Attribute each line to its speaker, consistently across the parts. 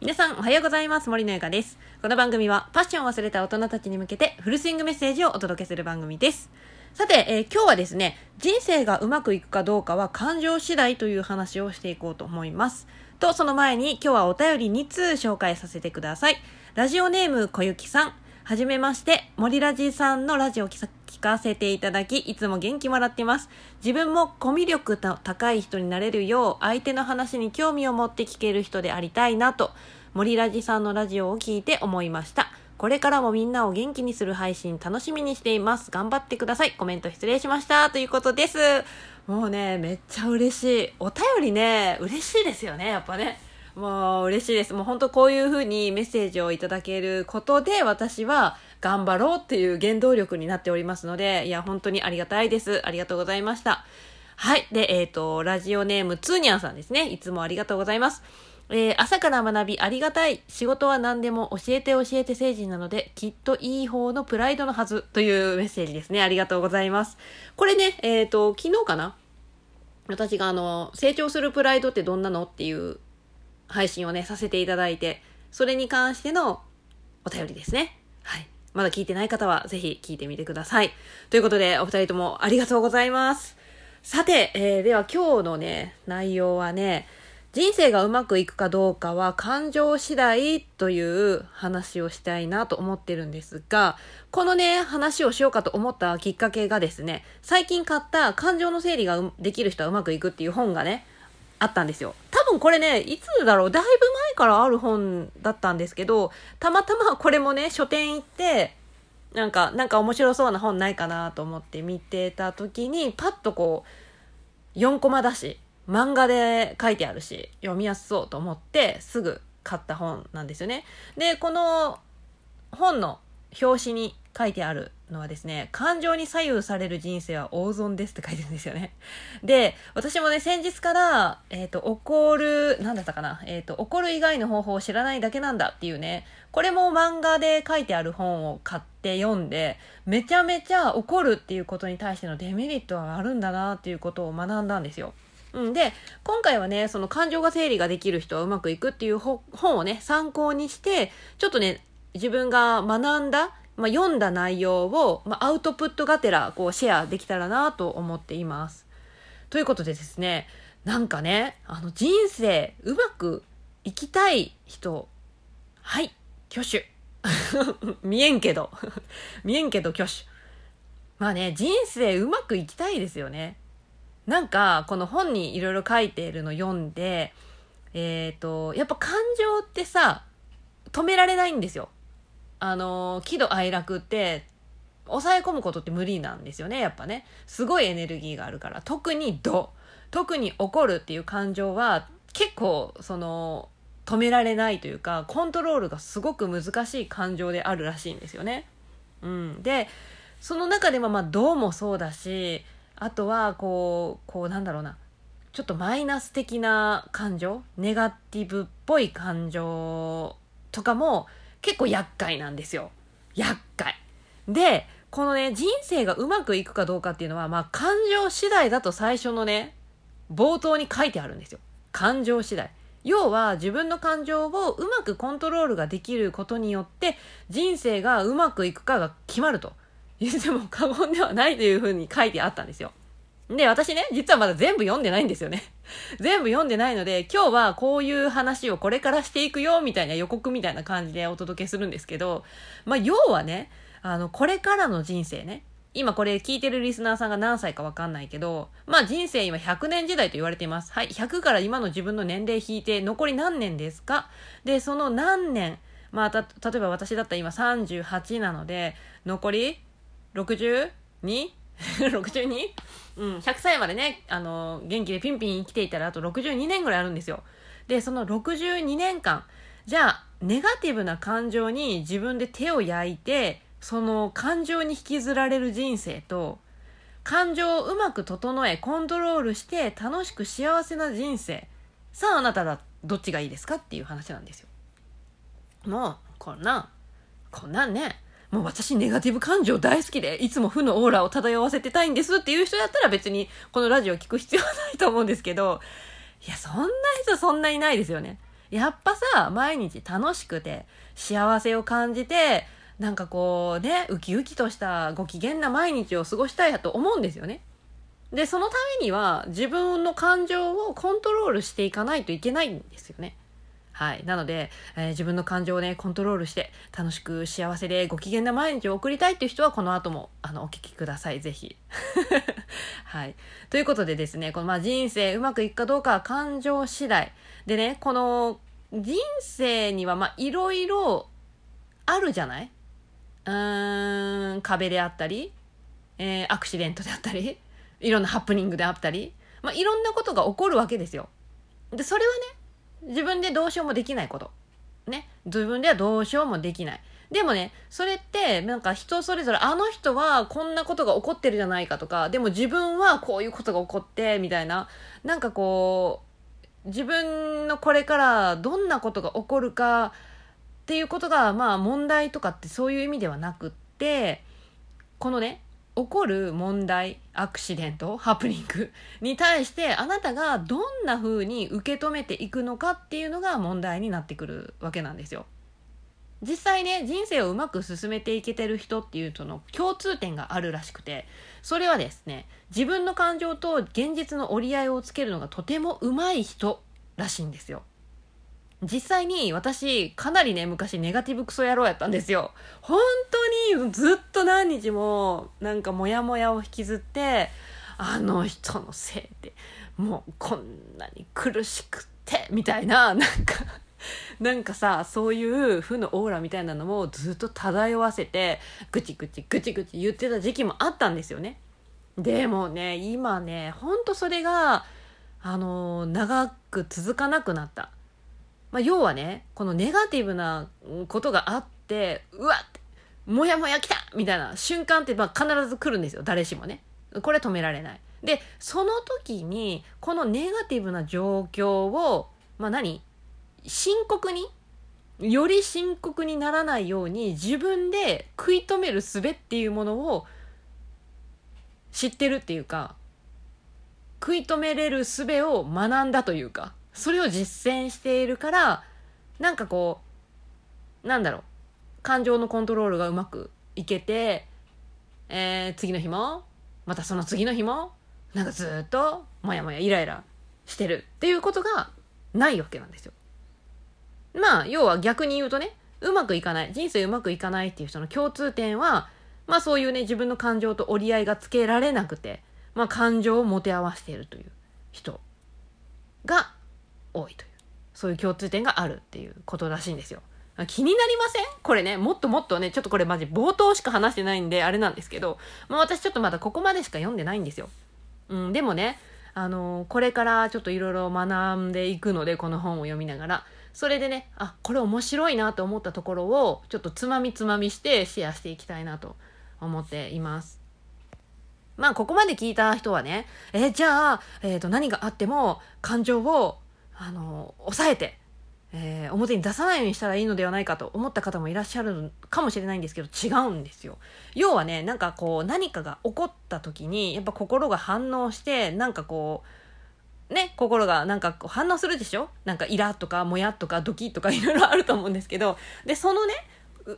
Speaker 1: 皆さんおはようございます。森のゆかです。この番組はパッションを忘れた大人たちに向けてフルスイングメッセージをお届けする番組です。さて、えー今日はですね人生がうまくいくかどうかは感情次第という話をしていこうと思います。とその前に今日はお便り2通紹介させてください。ラジオネームこゆきさん。はじめまして、森ラジさんのラジオを聞かせていただき、いつも元気もらってます。自分もコミュ力高い人になれるよう、相手の話に興味を持って聞ける人でありたいなと、森ラジさんのラジオを聞いて思いました。これからもみんなを元気にする配信楽しみにしています。頑張ってください。コメント失礼しました。ということです。もうね、めっちゃ嬉しい。お便りね、嬉しいですよね、やっぱね。もう嬉しいです。もう本当こういう風にメッセージをいただけることで私は頑張ろうっていう原動力になっておりますので、いや本当にありがたいです。ありがとうございました。はい。で、えっ、と、ラジオネームツーニャンさんですね。いつもありがとうございます。えー朝から学びありがたい。仕事は何でも教えて教えて成人なので、きっといい方のプライドのはずというメッセージですね。ありがとうございます。これね、えっ、と、昨日かな？私があの、成長するプライドってどんなのっていう配信をね、させていただいて、それに関してのお便りですね。はい。まだ聞いてない方はぜひ聞いてみてください。ということで、お二人ともありがとうございます。さて、えーでは今日のね、内容はね、人生がうまくいくかどうかは感情次第という話をしたいなと思ってるんですが、このね、話をしようかと思ったきっかけがですね、最近買った感情の整理ができる人はうまくいくっていう本がね、あったんですよ。多分これね、いつだろう、だいぶ前からある本だったんですけど、たまたまこれもね、書店行って、なんか、なんか面白そうな本ないかなと思って見てた時に、パッとこう、4コマだし、漫画で書いてあるし、読みやすそうと思って、すぐ買った本なんですよね。で、この本の表紙に書いてあるのはですね、感情に左右される人生は大損ですって書いてるんですよね。で、私もね、先日から、えっ、と、怒る、なんだったかな、えっ、と、怒る以外の方法を知らないだけなんだっていうね、これも漫画で書いてある本を買って読んで、めちゃめちゃ怒るっていうことに対してのデメリットはあるんだなっていうことを学んだんですよ。うん、で今回はねその感情が整理ができる人はうまくいくっていう本をね参考にしてちょっとね自分が学んだ、まあ、読んだ内容を、まあ、アウトプットがてらこうシェアできたらなと思っています。ということでですねなんかねあの人生うまくいきたい人はい挙手 見えんけど 見えんけど挙手まあね人生うまくいきたいですよね。なんかこの本にいろいろ書いているの読んでえっ、とやっぱ感情ってさ止められないんですよあの喜怒哀楽って抑え込むことって無理なんですよねやっぱね。すごいエネルギーがあるから。特に怒特に怒るっていう感情は結構その止められないというかコントロールがすごく難しい感情であるらしいんですよね。うん、でその中でもまあどうもそうだしあとはこうこうなんだろうな。ちょっとマイナス的な感情？ネガティブっぽい感情とかも結構厄介なんですよ。厄介。でこのね人生がうまくいくかどうかっていうのはまあ感情次第だと最初のね冒頭に書いてあるんですよ。感情次第。要は自分の感情をうまくコントロールができることによって人生がうまくいくかが決まると。言っても過言ではないというふうに書いてあったんですよ。で、私ね、実はまだ全部読んでないんですよね。全部読んでないので、今日はこういう話をこれからしていくよ、みたいな予告みたいな感じでお届けするんですけど、まあ、要はね、あの、これからの人生ね、今これ聞いてるリスナーさんが何歳かわかんないけど、まあ人生今100年時代と言われています。はい、100から今の自分の年齢引いて残り何年ですか？で、その何年、まあた、例えば私だったら今38なので、残り 62? 62? うん、100歳までね、あの、元気でピンピン生きていたらあと62年ぐらいあるんですよ。で、その62年間、じゃあ、ネガティブな感情に自分で手を焼いて、その感情に引きずられる人生と、感情をうまく整え、コントロールして楽しく幸せな人生。さあ、あなただ、どっちがいいですかっていう話なんですよ。もう、こんな、こんなんね、もう私ネガティブ感情大好きで、いつも負のオーラを漂わせてたいんですっていう人だったら別にこのラジオ聞く必要はないと思うんですけど、いや、そんな人そんなにないですよね。やっぱさ、毎日楽しくて、幸せを感じて、なんかこうね、ウキウキとしたご機嫌な毎日を過ごしたいやと思うんですよね。で、そのためには自分の感情をコントロールしていかないといけないんですよね。はい。なので、えー、自分の感情をね、コントロールして、楽しく幸せでご機嫌な毎日を送りたいっていう人は、この後も、あの、お聞きください。ぜひ。はい。ということでですね、この、まあ、人生うまくいくかどうかは感情次第。でね、この、人生には、まあ、いろいろあるじゃない？うーん、壁であったり、えー、アクシデントであったり、いろんなハプニングであったり、まあ、いろんなことが起こるわけですよ。で、それはね、自分でどうしようもできないこと。ね。自分ではどうしようもできない。でもね、それって、なんか人それぞれ、あの人はこんなことが起こってるじゃないかとか、でも自分はこういうことが起こって、みたいな、なんかこう、自分のこれからどんなことが起こるかっていうことが、まあ問題とかってそういう意味ではなくって、このね、起こる問題アクシデントハプニングに対してあなたがどんな風に受け止めていくのかっていうのが問題になってくるわけなんですよ。実際ね人生をうまく進めていけてる人っていうとの共通点があるらしくてそれはですね自分の感情と現実の折り合いをつけるのがとてもうまい人らしいんですよ。実際に私かなりね昔ネガティブクソ野郎やったんですよ。本当にずっと何日もなんかモヤモヤを引きずってあの人のせいでもうこんなに苦しくてみたいななんかなんかさそういう負のオーラみたいなのもずっと漂わせてぐちぐちぐちぐち言ってた時期もあったんですよね。でもね今ねほんとそれがあの長く続かなくなった。まあ、要はねこのネガティブなことがあってうわっもやもや来たみたいな瞬間ってまあ必ず来るんですよ。誰しもね。これ止められない。でその時にこのネガティブな状況をまあ何？深刻に？より深刻にならないように自分で食い止める術っていうものを知ってるっていうか食い止めれる術を学んだというか。それを実践しているからなんかこうなんだろう感情のコントロールがうまくいけて、えー、次の日もまたその次の日もなんかずっとモヤモヤイライラしてるっていうことがないわけなんですよ。まあ要は逆に言うとねうまくいかない人生うまくいかないっていう人の共通点はまあそういうね自分の感情と折り合いがつけられなくてまあ感情を持て合わせているという人が多いというそういう共通点があるっていうことらしいんですよ。気になりません？これね、もっともっとね、ちょっとこれマジ冒頭しか話してないんで、あれなんですけど、まあ私ちょっとまだここまでしか読んでないんですよ。うん、でもね、あのー、これからちょっといろいろ学んでいくので、この本を読みながら、それでね、あ、これ面白いなと思ったところを、ちょっとつまみつまみしてシェアしていきたいなと思っています。まあ、ここまで聞いた人はね、え、じゃあ、えっ、ー、と、何があっても感情をあの抑えて、えー、表に出さないようにしたらいいのではないかと思った方もいらっしゃるかもしれないんですけど違うんですよ。要はねなんかこう何かが起こった時にやっぱ心が反応してなんかこうね心がなんか反応するでしょ？なんかイラとかモヤとかドキとかいろいろあると思うんですけどでそのね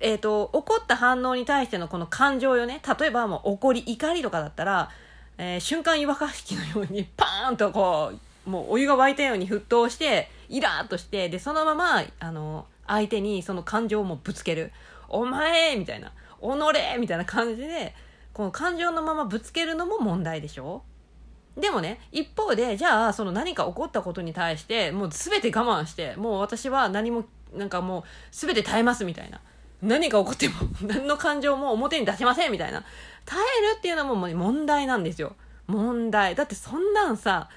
Speaker 1: えーと、と起こった反応に対してのこの感情よね例えばもう怒り怒りとかだったら、えー、瞬間湯沸かし器のようにパーンとこうもうお湯が沸いたように沸騰してイラーっとしてでそのままあの相手にその感情をもぶつける「お前!」みたいな「おのれ!」みたいな感じでこの感情のままぶつけるのも問題でしょ？でもね一方でじゃあその何か起こったことに対してもう全て我慢してもう私は何もなんかもう全て耐えますみたいな。何が起こっても何の感情も表に出しませんみたいな。耐えるっていうのも問題なんですよ。問題。だってそんなんさ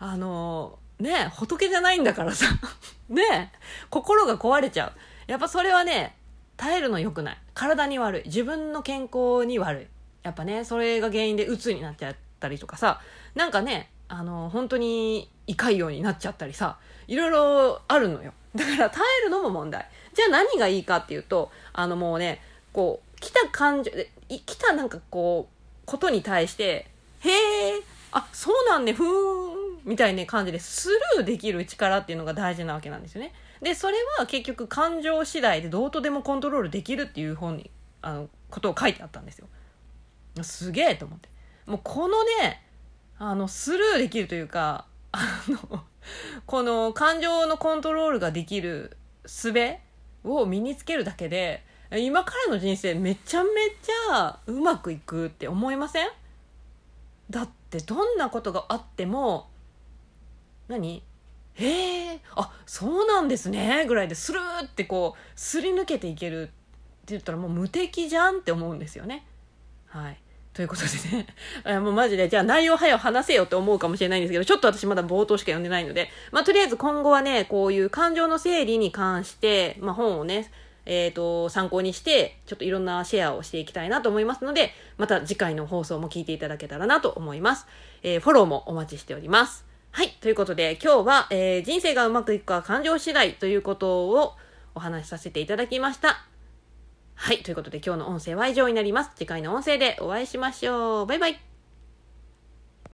Speaker 1: あのね仏じゃないんだからさ。ね心が壊れちゃう。やっぱそれはね耐えるの良くない。体に悪い。自分の健康に悪い。やっぱねそれが原因で鬱になっちゃったりとかさ。なんかねあの本当に胃潰瘍になっちゃったりさ。いろいろあるのよ。だから耐えるのも問題。じゃあ何がいいかっていうとあのもうねこう来た感情来たなんかこうことに対してへえあそうなんねふーん。みたいな感じでスルーできる力っていうのが大事なわけなんですよね。で、それは結局感情次第でどうとでもコントロールできるっていう本に、あの、ことを書いてあったんですよ。すげえと思って。もうこのね、あの、スルーできるというか、あの、この感情のコントロールができる術を身につけるだけで、今からの人生めちゃめちゃうまくいくって思いません？だってどんなことがあっても何？へえあそうなんですねぐらいでするーってこうすり抜けていけるって言ったらもう無敵じゃんって思うんですよね。はいということでね、もうマジで、じゃあ内容早く話せよって思うかもしれないんですけど、ちょっと私まだ冒頭しか読んでないので、まあとりあえず今後はね、こういう感情の整理に関して、まあ本をね、えっ、ー、と、参考にして、ちょっといろんなシェアをしていきたいなと思いますので、また次回の放送も聞いていただけたらなと思います。えー、フォローもお待ちしております。はい。ということで、今日は、えー、人生がうまくいくか感情次第ということをお話しさせていただきました。はい。ということで、今日の音声は以上になります。次回の音声でお会いしましょう。バイバイ。